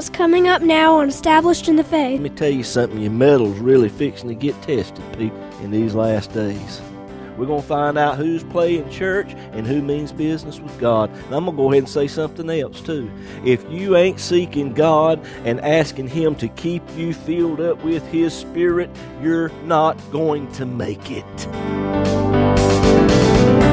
what's coming up now on Established in the Faith. Let me tell you something, your mettle's really fixing to get tested, people, in these last days. We're going to find out who's playing church and who means business with God. And I'm going to go ahead and say something else, too. If you ain't seeking God and asking Him to keep you filled up with His Spirit, you're not going to make it.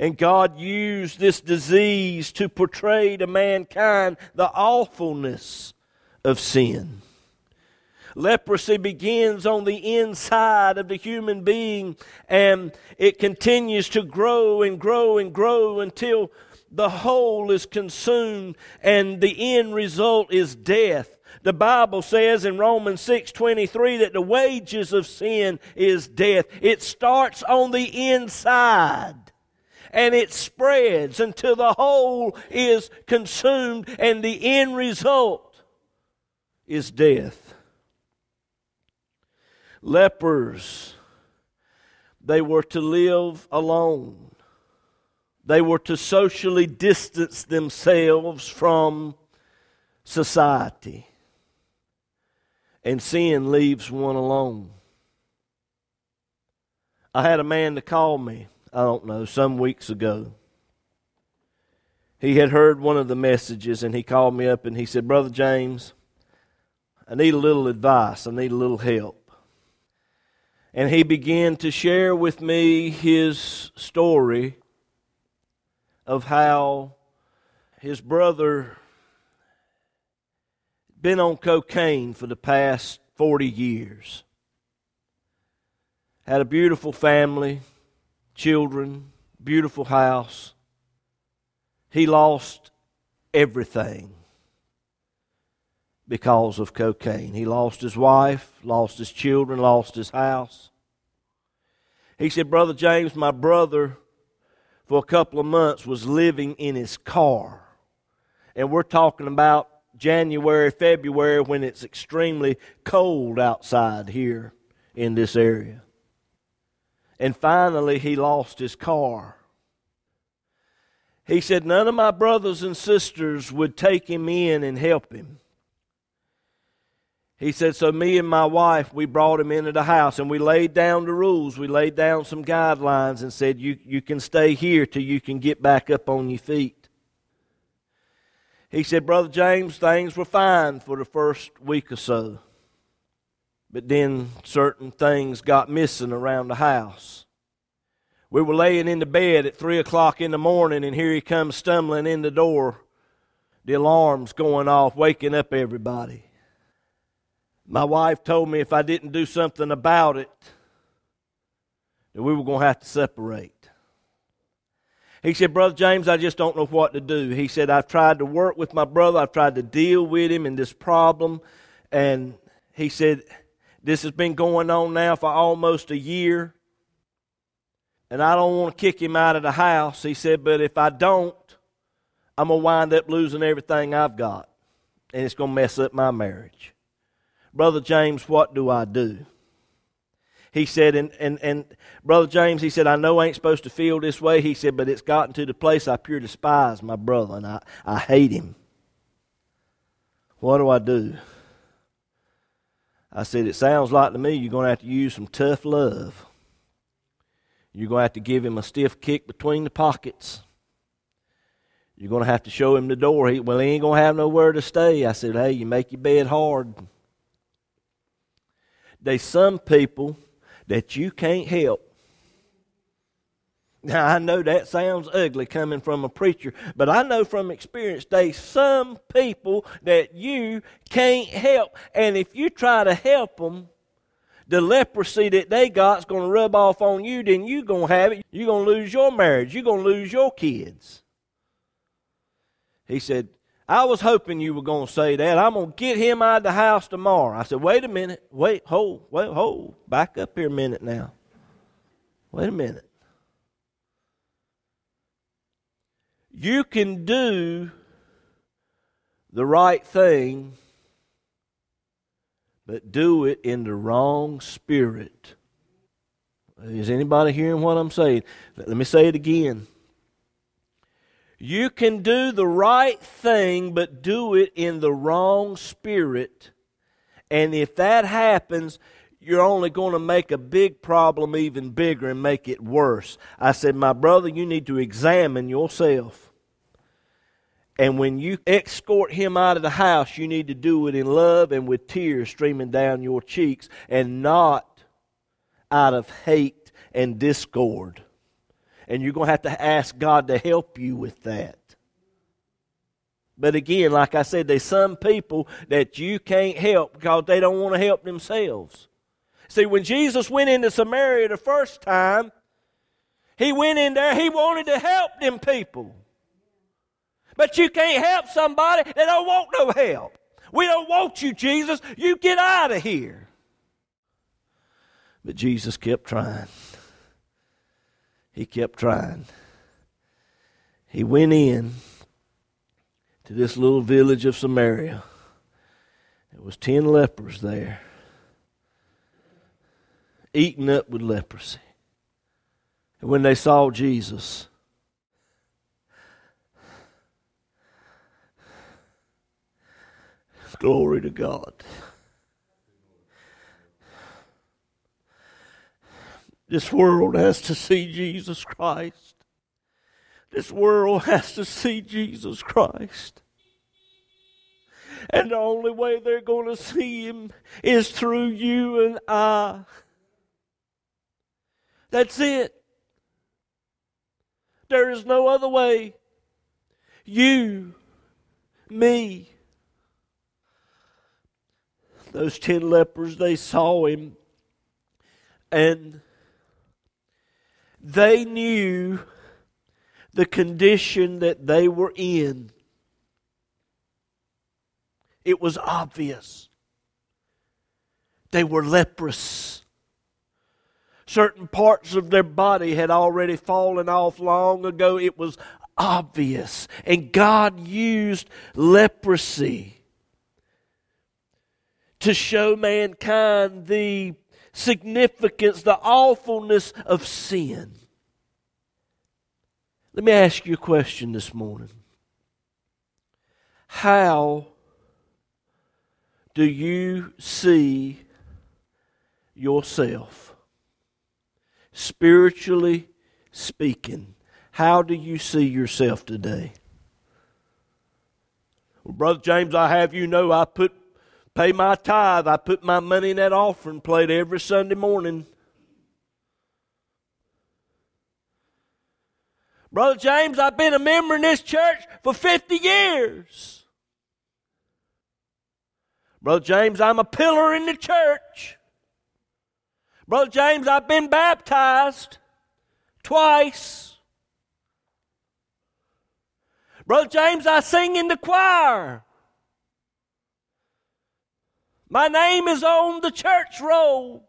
And God used this disease to portray to mankind the awfulness of sin. Leprosy begins on the inside of the human being and it continues to grow and grow and grow until the whole is consumed and the end result is death. The Bible says in Romans 6:23 that the wages of sin is death. It starts on the inside and it spreads until the whole is consumed, and the end result is death. Lepers, they were to live alone. They were to socially distance themselves from society. And sin leaves one alone. I had a man to call me I don't know, some weeks ago. He had heard one of the messages and he called me up and he said, Brother James, I need a little advice. I need a little help. And he began to share with me his story of how his brother been on cocaine for the past 40 years. Had a beautiful family, children, beautiful house. He lost everything because of cocaine. He lost his wife, lost his children, lost his house. He said, Brother James, my brother, for a couple of months, was living in his car. And we're talking about January, February, when it's extremely cold outside here in this area. And finally, he lost his car. He said, None of my brothers and sisters would take him in and help him. He said, So me and my wife, we brought him into the house and we laid down the rules. We laid down some guidelines and said, You, you can stay here till you can get back up on your feet. He said, Brother James, things were fine for the first week or so. But then certain things got missing around the house. We were laying in the bed at 3 o'clock in the morning, and here he comes stumbling in the door. The alarm's going off, waking up everybody. My wife told me if I didn't do something about it, that we were going to have to separate. He said, Brother James, I just don't know what to do. He said, I've tried to work with my brother, I've tried to deal with him in this problem. And he said, this has been going on now for almost a year. And I don't want to kick him out of the house. He said, but if I don't, I'm going to wind up losing everything I've got. And it's going to mess up my marriage. Brother James, what do I do? He said, and, and, and Brother James, he said, I know I ain't supposed to feel this way. He said, but it's gotten to the place I pure despise my brother and I, I hate him. What do I do? I said, It sounds like to me you're going to have to use some tough love. You're going to have to give him a stiff kick between the pockets. You're going to have to show him the door. He, well, he ain't going to have nowhere to stay. I said, Hey, you make your bed hard. There's some people that you can't help. Now, I know that sounds ugly coming from a preacher, but I know from experience there's some people that you can't help. And if you try to help them, the leprosy that they got is going to rub off on you, then you're going to have it. You're going to lose your marriage. You're going to lose your kids. He said, I was hoping you were going to say that. I'm going to get him out of the house tomorrow. I said, wait a minute. Wait, hold, wait, hold. Back up here a minute now. Wait a minute. You can do the right thing, but do it in the wrong spirit. Is anybody hearing what I'm saying? Let me say it again. You can do the right thing, but do it in the wrong spirit. And if that happens, you're only going to make a big problem even bigger and make it worse. I said, My brother, you need to examine yourself. And when you escort him out of the house, you need to do it in love and with tears streaming down your cheeks and not out of hate and discord and you're going to have to ask God to help you with that. But again, like I said, there's some people that you can't help because they don't want to help themselves. See, when Jesus went into Samaria the first time, he went in there, he wanted to help them people. But you can't help somebody that don't want no help. We don't want you, Jesus. You get out of here. But Jesus kept trying he kept trying. He went in to this little village of Samaria. There was ten lepers there, eaten up with leprosy. And when they saw Jesus, glory to God. This world has to see Jesus Christ. This world has to see Jesus Christ. And the only way they're going to see him is through you and I. That's it. There is no other way. You, me. Those ten lepers, they saw him and they knew the condition that they were in. It was obvious. They were leprous. Certain parts of their body had already fallen off long ago. It was obvious. And God used leprosy to show mankind the significance, the awfulness of sin. Let me ask you a question this morning. How do you see yourself? Spiritually speaking, how do you see yourself today? Well, Brother James, I have you know I put pay my tithe. I put my money in that offering plate every Sunday morning. Brother James, I've been a member in this church for 50 years. Brother James, I'm a pillar in the church. Brother James, I've been baptized twice. Brother James, I sing in the choir. My name is on the church roll.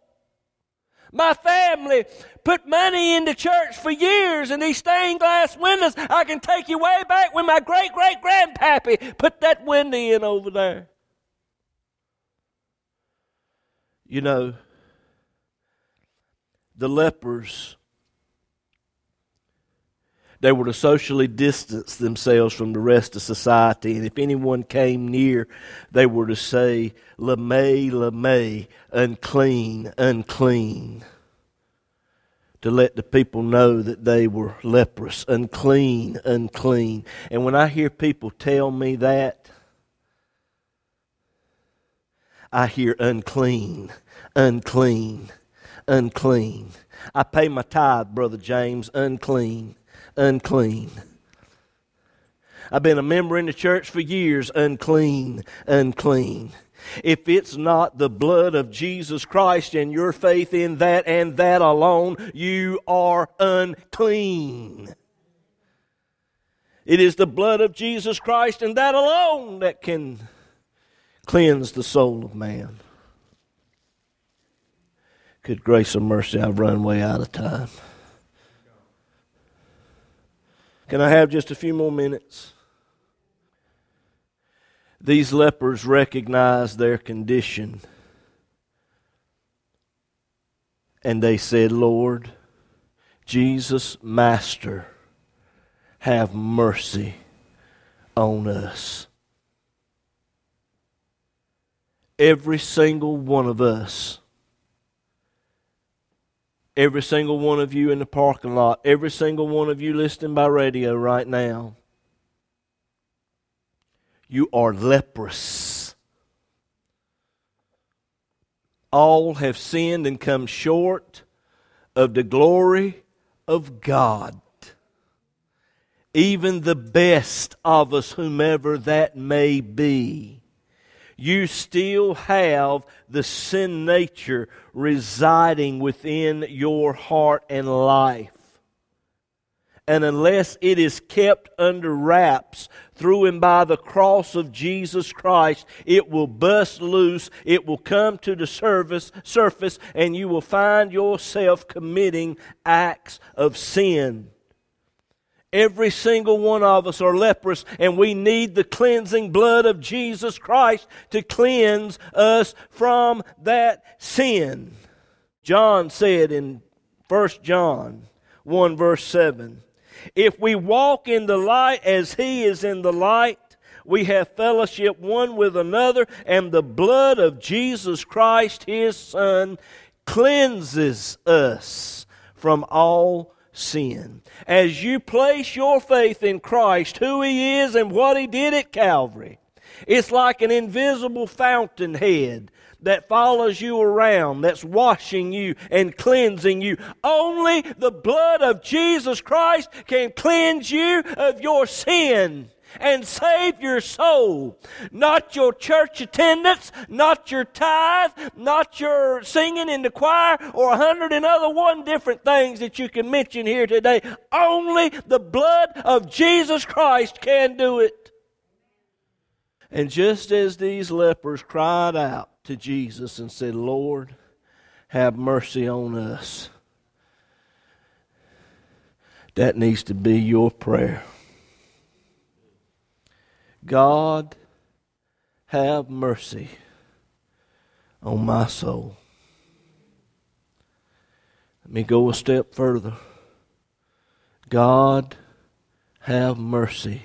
My family put money in the church for years, and these stained glass windows, I can take you way back when my great great grandpappy put that window in over there. You know, the lepers they were to socially distance themselves from the rest of society. And if anyone came near, they were to say, Lamé, Lamé, unclean, unclean. To let the people know that they were leprous, unclean, unclean. And when I hear people tell me that, I hear unclean, unclean, unclean. I pay my tithe, Brother James, unclean, unclean. I've been a member in the church for years, unclean, unclean. If it's not the blood of Jesus Christ and your faith in that and that alone, you are unclean. It is the blood of Jesus Christ and that alone that can cleanse the soul of man. Good grace and mercy, I've run way out of time. Can I have just a few more minutes? These lepers recognized their condition. And they said, Lord, Jesus, Master, have mercy on us. Every single one of us Every single one of you in the parking lot, every single one of you listening by radio right now, you are leprous. All have sinned and come short of the glory of God. Even the best of us, whomever that may be you still have the sin nature residing within your heart and life. And unless it is kept under wraps through and by the cross of Jesus Christ, it will bust loose, it will come to the surface, surface, and you will find yourself committing acts of sin. Every single one of us are leprous, and we need the cleansing blood of Jesus Christ to cleanse us from that sin. John said in 1 John 1, verse 7 If we walk in the light as he is in the light, we have fellowship one with another, and the blood of Jesus Christ, his Son, cleanses us from all sin. As you place your faith in Christ, who He is and what He did at Calvary, it's like an invisible fountainhead that follows you around, that's washing you and cleansing you. Only the blood of Jesus Christ can cleanse you of your sin and save your soul. Not your church attendance, not your tithe, not your singing in the choir, or a hundred and other one different things that you can mention here today. Only the blood of Jesus Christ can do it. And just as these lepers cried out to Jesus and said, Lord, have mercy on us. That needs to be your prayer. God, have mercy on my soul. Let me go a step further. God, have mercy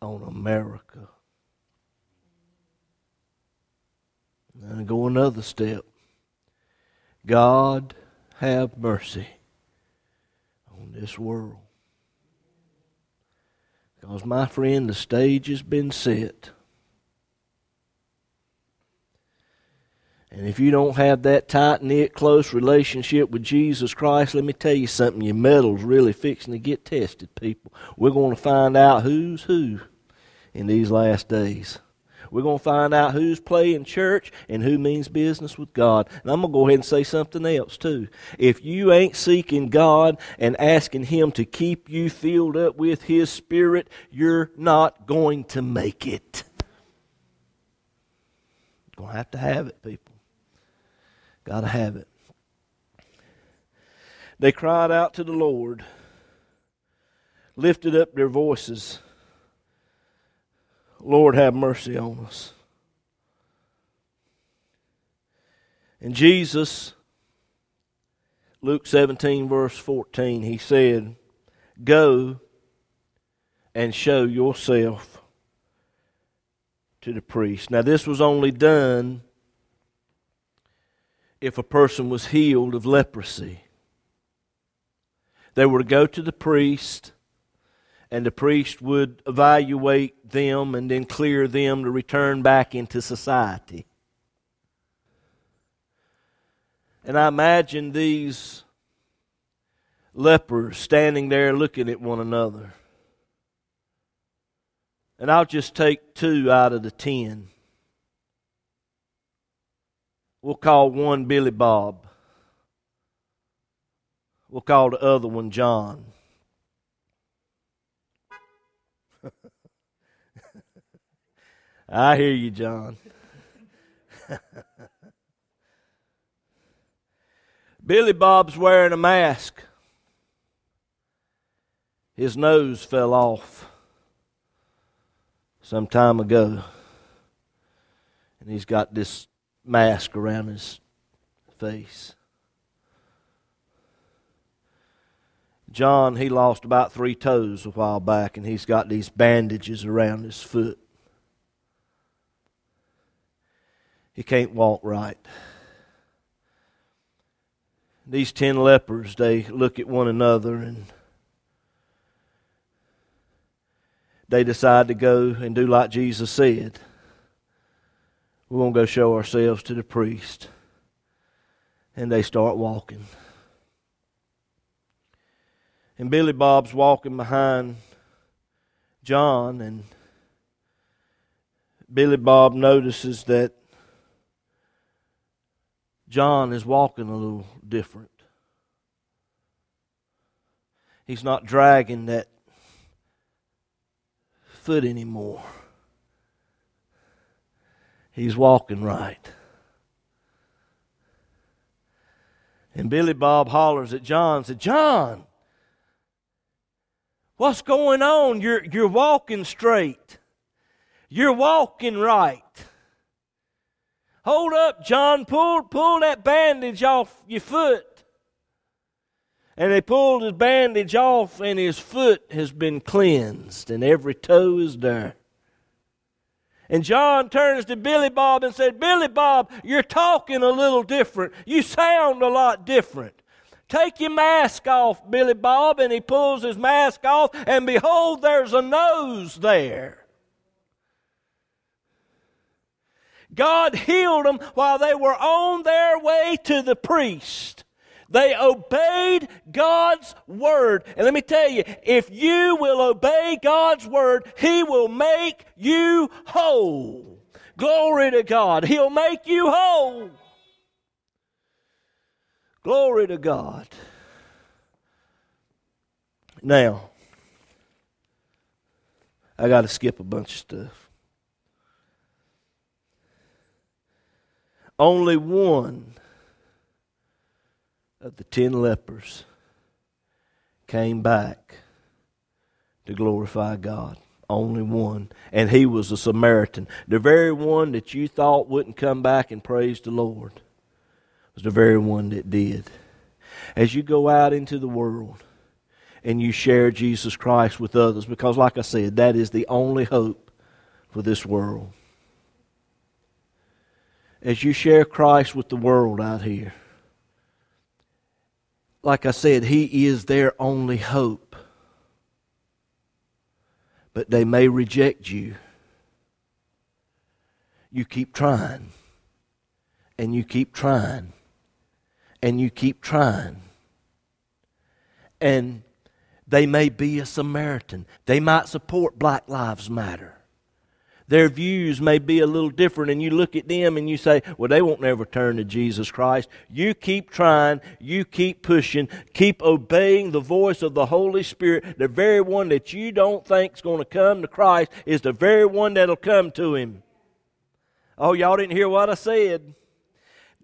on America. And go another step. God, have mercy on this world. Because, my friend, the stage has been set. And if you don't have that tight knit, close relationship with Jesus Christ, let me tell you something. Your mettle's really fixing to get tested, people. We're going to find out who's who in these last days. We're going to find out who's playing church and who means business with God. And I'm going to go ahead and say something else, too. If you ain't seeking God and asking Him to keep you filled up with His Spirit, you're not going to make it. Going to have to have it, people. Got to have it. They cried out to the Lord, lifted up their voices Lord, have mercy on us. And Jesus, Luke 17, verse 14, he said, Go and show yourself to the priest. Now, this was only done if a person was healed of leprosy. They were to go to the priest and the priest would evaluate them and then clear them to return back into society. And I imagine these lepers standing there looking at one another. And I'll just take two out of the ten. We'll call one Billy Bob. We'll call the other one John. I hear you, John. Billy Bob's wearing a mask. His nose fell off some time ago. And he's got this mask around his face. John, he lost about three toes a while back, and he's got these bandages around his foot. He can't walk right. These ten lepers, they look at one another and they decide to go and do like Jesus said. We're going to go show ourselves to the priest. And they start walking. And Billy Bob's walking behind John, and Billy Bob notices that John is walking a little different. He's not dragging that foot anymore. He's walking right. And Billy Bob hollers at John, said, John, what's going on? You're, you're walking straight. You're walking right. Hold up, John. Pull, pull that bandage off your foot. And they pulled his bandage off, and his foot has been cleansed, and every toe is there. And John turns to Billy Bob and said, Billy Bob, you're talking a little different. You sound a lot different. Take your mask off, Billy Bob. And he pulls his mask off, and behold, there's a nose there. God healed them while they were on their way to the priest. They obeyed God's word. And let me tell you, if you will obey God's word, He will make you whole. Glory to God. He'll make you whole. Glory to God. Now, I got to skip a bunch of stuff. Only one of the ten lepers came back to glorify God. Only one. And he was a Samaritan. The very one that you thought wouldn't come back and praise the Lord was the very one that did. As you go out into the world and you share Jesus Christ with others, because, like I said, that is the only hope for this world as you share Christ with the world out here, like I said, He is their only hope. But they may reject you. You keep trying, and you keep trying, and you keep trying. And they may be a Samaritan. They might support Black Lives Matter their views may be a little different, and you look at them and you say, Well, they won't never turn to Jesus Christ. You keep trying, you keep pushing, keep obeying the voice of the Holy Spirit. The very one that you don't think is going to come to Christ is the very one that'll come to Him. Oh, y'all didn't hear what I said.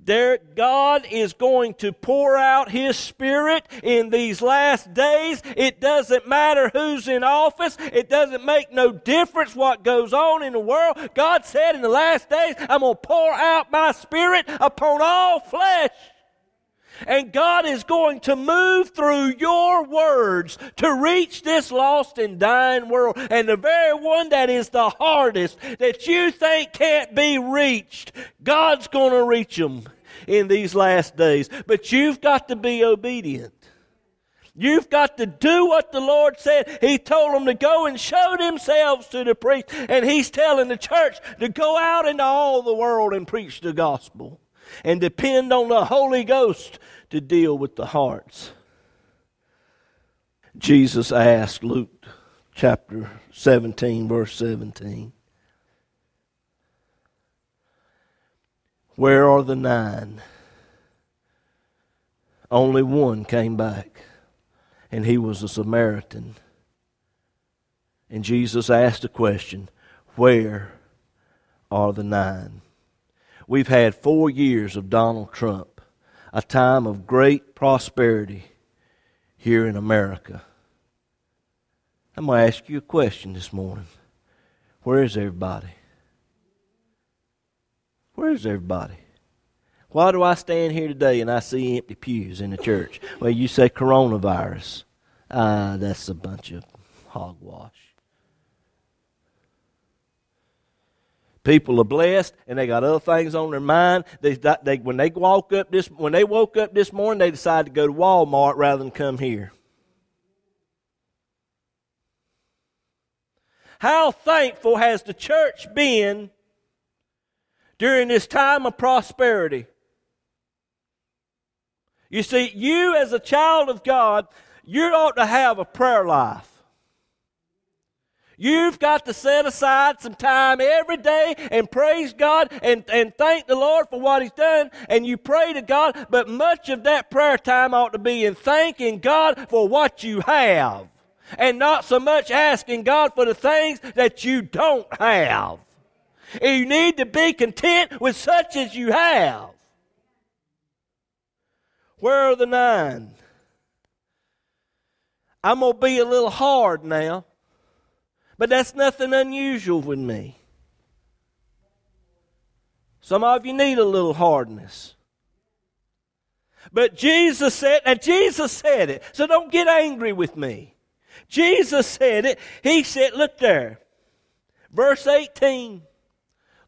There, God is going to pour out His Spirit in these last days. It doesn't matter who's in office. It doesn't make no difference what goes on in the world. God said in the last days, I'm going to pour out my Spirit upon all flesh. And God is going to move through your words to reach this lost and dying world. And the very one that is the hardest, that you think can't be reached, God's going to reach them in these last days. But you've got to be obedient. You've got to do what the Lord said. He told them to go and show themselves to the priest. And He's telling the church to go out into all the world and preach the gospel. and depend on the Holy Ghost to deal with the hearts. Jesus asked, Luke chapter 17, verse 17, Where are the nine? Only one came back, and he was a Samaritan. And Jesus asked a question Where are the nine? We've had four years of Donald Trump, a time of great prosperity here in America. I'm going to ask you a question this morning. Where is everybody? Where is everybody? Why do I stand here today and I see empty pews in the church? Well, you say coronavirus. Ah, that's a bunch of hogwash. People are blessed, and they got other things on their mind. They, they, when they woke up this when they woke up this morning, they decided to go to Walmart rather than come here. How thankful has the church been during this time of prosperity? You see, you as a child of God, you ought to have a prayer life. You've got to set aside some time every day and praise God and, and thank the Lord for what He's done. And you pray to God, but much of that prayer time ought to be in thanking God for what you have. And not so much asking God for the things that you don't have. You need to be content with such as you have. Where are the nine? I'm going to be a little hard now, but that's nothing unusual with me. Some of you need a little hardness. But Jesus said, and Jesus said it, so don't get angry with me. Jesus said it. He said, look there, verse 18,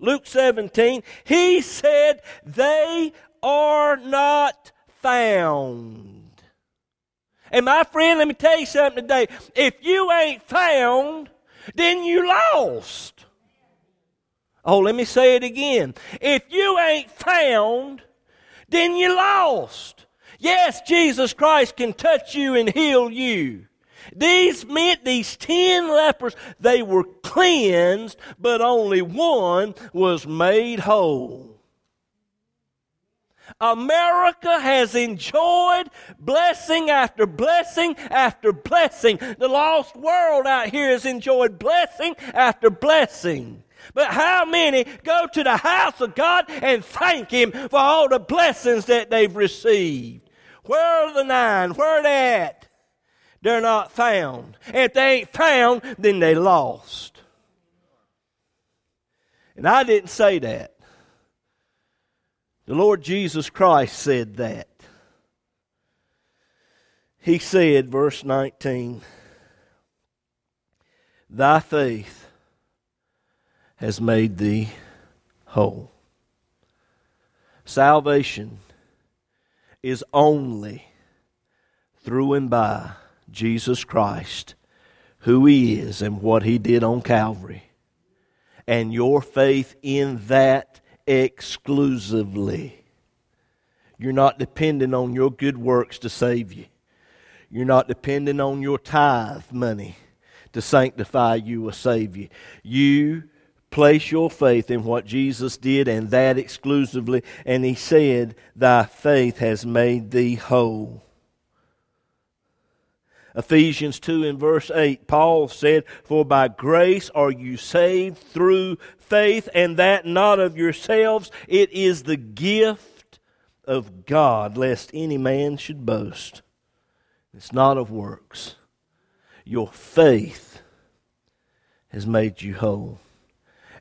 Luke 17, He said, they are not found. And my friend, let me tell you something today. If you ain't found, then you lost. Oh, let me say it again. If you ain't found, then you lost. Yes, Jesus Christ can touch you and heal you. These meant these ten lepers, they were cleansed, but only one was made whole. America has enjoyed blessing after blessing after blessing. The lost world out here has enjoyed blessing after blessing. But how many go to the house of God and thank Him for all the blessings that they've received? Where are the nine? Where are they at? They're not found. And if they ain't found, then they lost. And I didn't say that. The Lord Jesus Christ said that. He said, verse 19, Thy faith has made thee whole. Salvation is only through and by Jesus Christ, who He is and what He did on Calvary. And your faith in that exclusively. You're not dependent on your good works to save you. You're not dependent on your tithe money to sanctify you or save you. You place your faith in what Jesus did and that exclusively. And he said, Thy faith has made thee whole. Ephesians 2 and verse 8, Paul said, For by grace are you saved through faith, and that not of yourselves. It is the gift of God, lest any man should boast. It's not of works. Your faith has made you whole.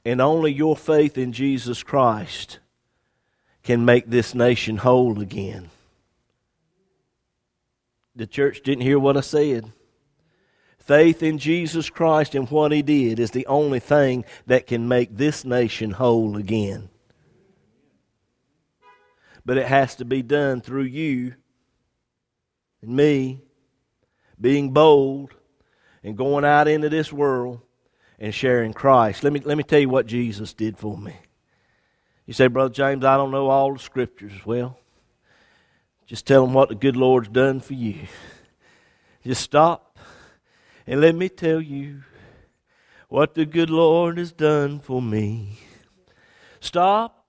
And only your faith in Jesus Christ can make this nation whole again. The church didn't hear what I said. Faith in Jesus Christ and what He did is the only thing that can make this nation whole again. But it has to be done through you and me being bold and going out into this world and sharing Christ. Let me, let me tell you what Jesus did for me. You say, Brother James, I don't know all the scriptures. Well, just tell them what the good Lord's done for you. Just stop and let me tell you what the good Lord has done for me. Stop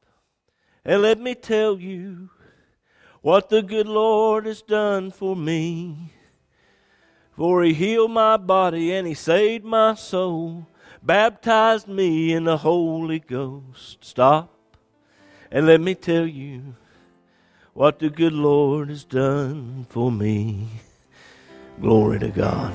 and let me tell you what the good Lord has done for me. For he healed my body and he saved my soul, baptized me in the Holy Ghost. Stop and let me tell you what the good Lord has done for me. Glory to God.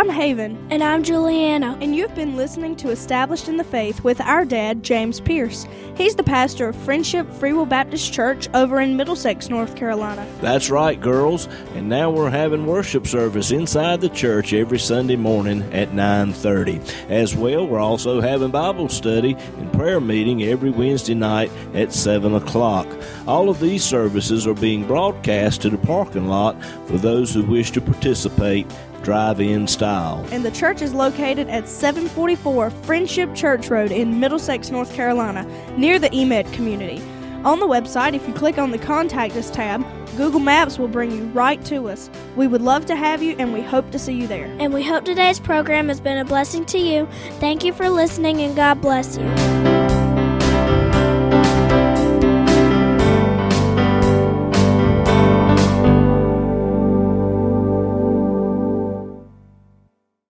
I'm Haven. And I'm Juliana. And you've been listening to Established in the Faith with our dad, James Pierce. He's the pastor of Friendship Free Will Baptist Church over in Middlesex, North Carolina. That's right, girls. And now we're having worship service inside the church every Sunday morning at 9:30. As well, we're also having Bible study and prayer meeting every Wednesday night at 7 o'clock. All of these services are being broadcast to the parking lot for those who wish to participate drive in style. And the church is located at 744 Friendship Church Road in Middlesex, North Carolina, near the Emit community. On the website, if you click on the Contact Us tab, Google Maps will bring you right to us. We would love to have you and we hope to see you there. And we hope today's program has been a blessing to you. Thank you for listening and God bless you.